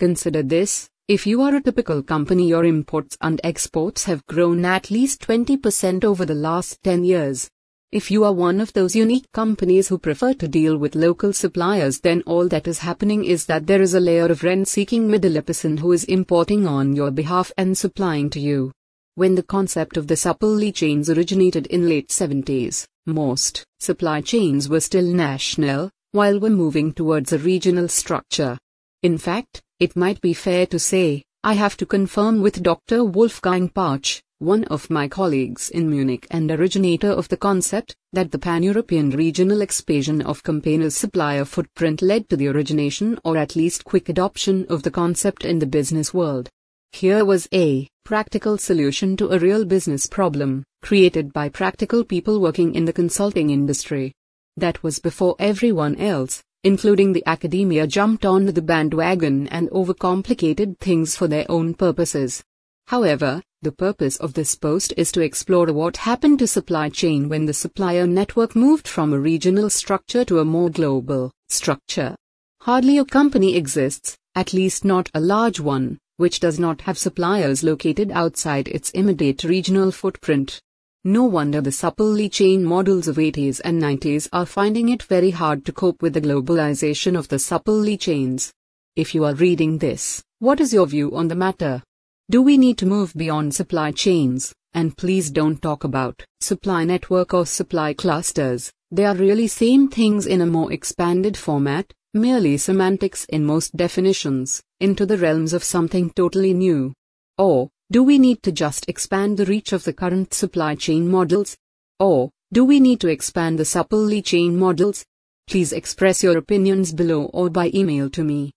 Consider this if you are a typical company, your imports and exports have grown at least 20% over the last 10 years. If you are one of those unique companies who prefer to deal with local suppliers, then all that is happening is that there is a layer of rent seeking middle person who is importing on your behalf and supplying to you. When the concept of the supply chains originated in late 70s, most supply chains were still national, while we're moving towards a regional structure. In fact, it might be fair to say, I have to confirm with Dr. Wolfgang Partsch, one of my colleagues in Munich and originator of the concept, that the pan-European regional expansion of Campaigner's supplier footprint led to the origination or at least quick adoption of the concept in the business world. Here was a practical solution to a real business problem, created by practical people working in the consulting industry. That was before everyone else, including the academia jumped on the bandwagon and overcomplicated things for their own purposes. However, the purpose of this post is to explore what happened to supply chain when the supplier network moved from a regional structure to a more global structure. Hardly a company exists, at least not a large one, which does not have suppliers located outside its immediate regional footprint. No wonder the supply chain models of 80s and 90s are finding it very hard to cope with the globalization of the supply chains. If you are reading this, what is your view on the matter? Do we need to move beyond supply chains? And please don't talk about supply network or supply clusters. They are really same things in a more expanded format, merely semantics in most definitions, into the realms of something totally new. Or, do we need to just expand the reach of the current supply chain models? Or, do we need to expand the supply chain models? Please express your opinions below or by email to me.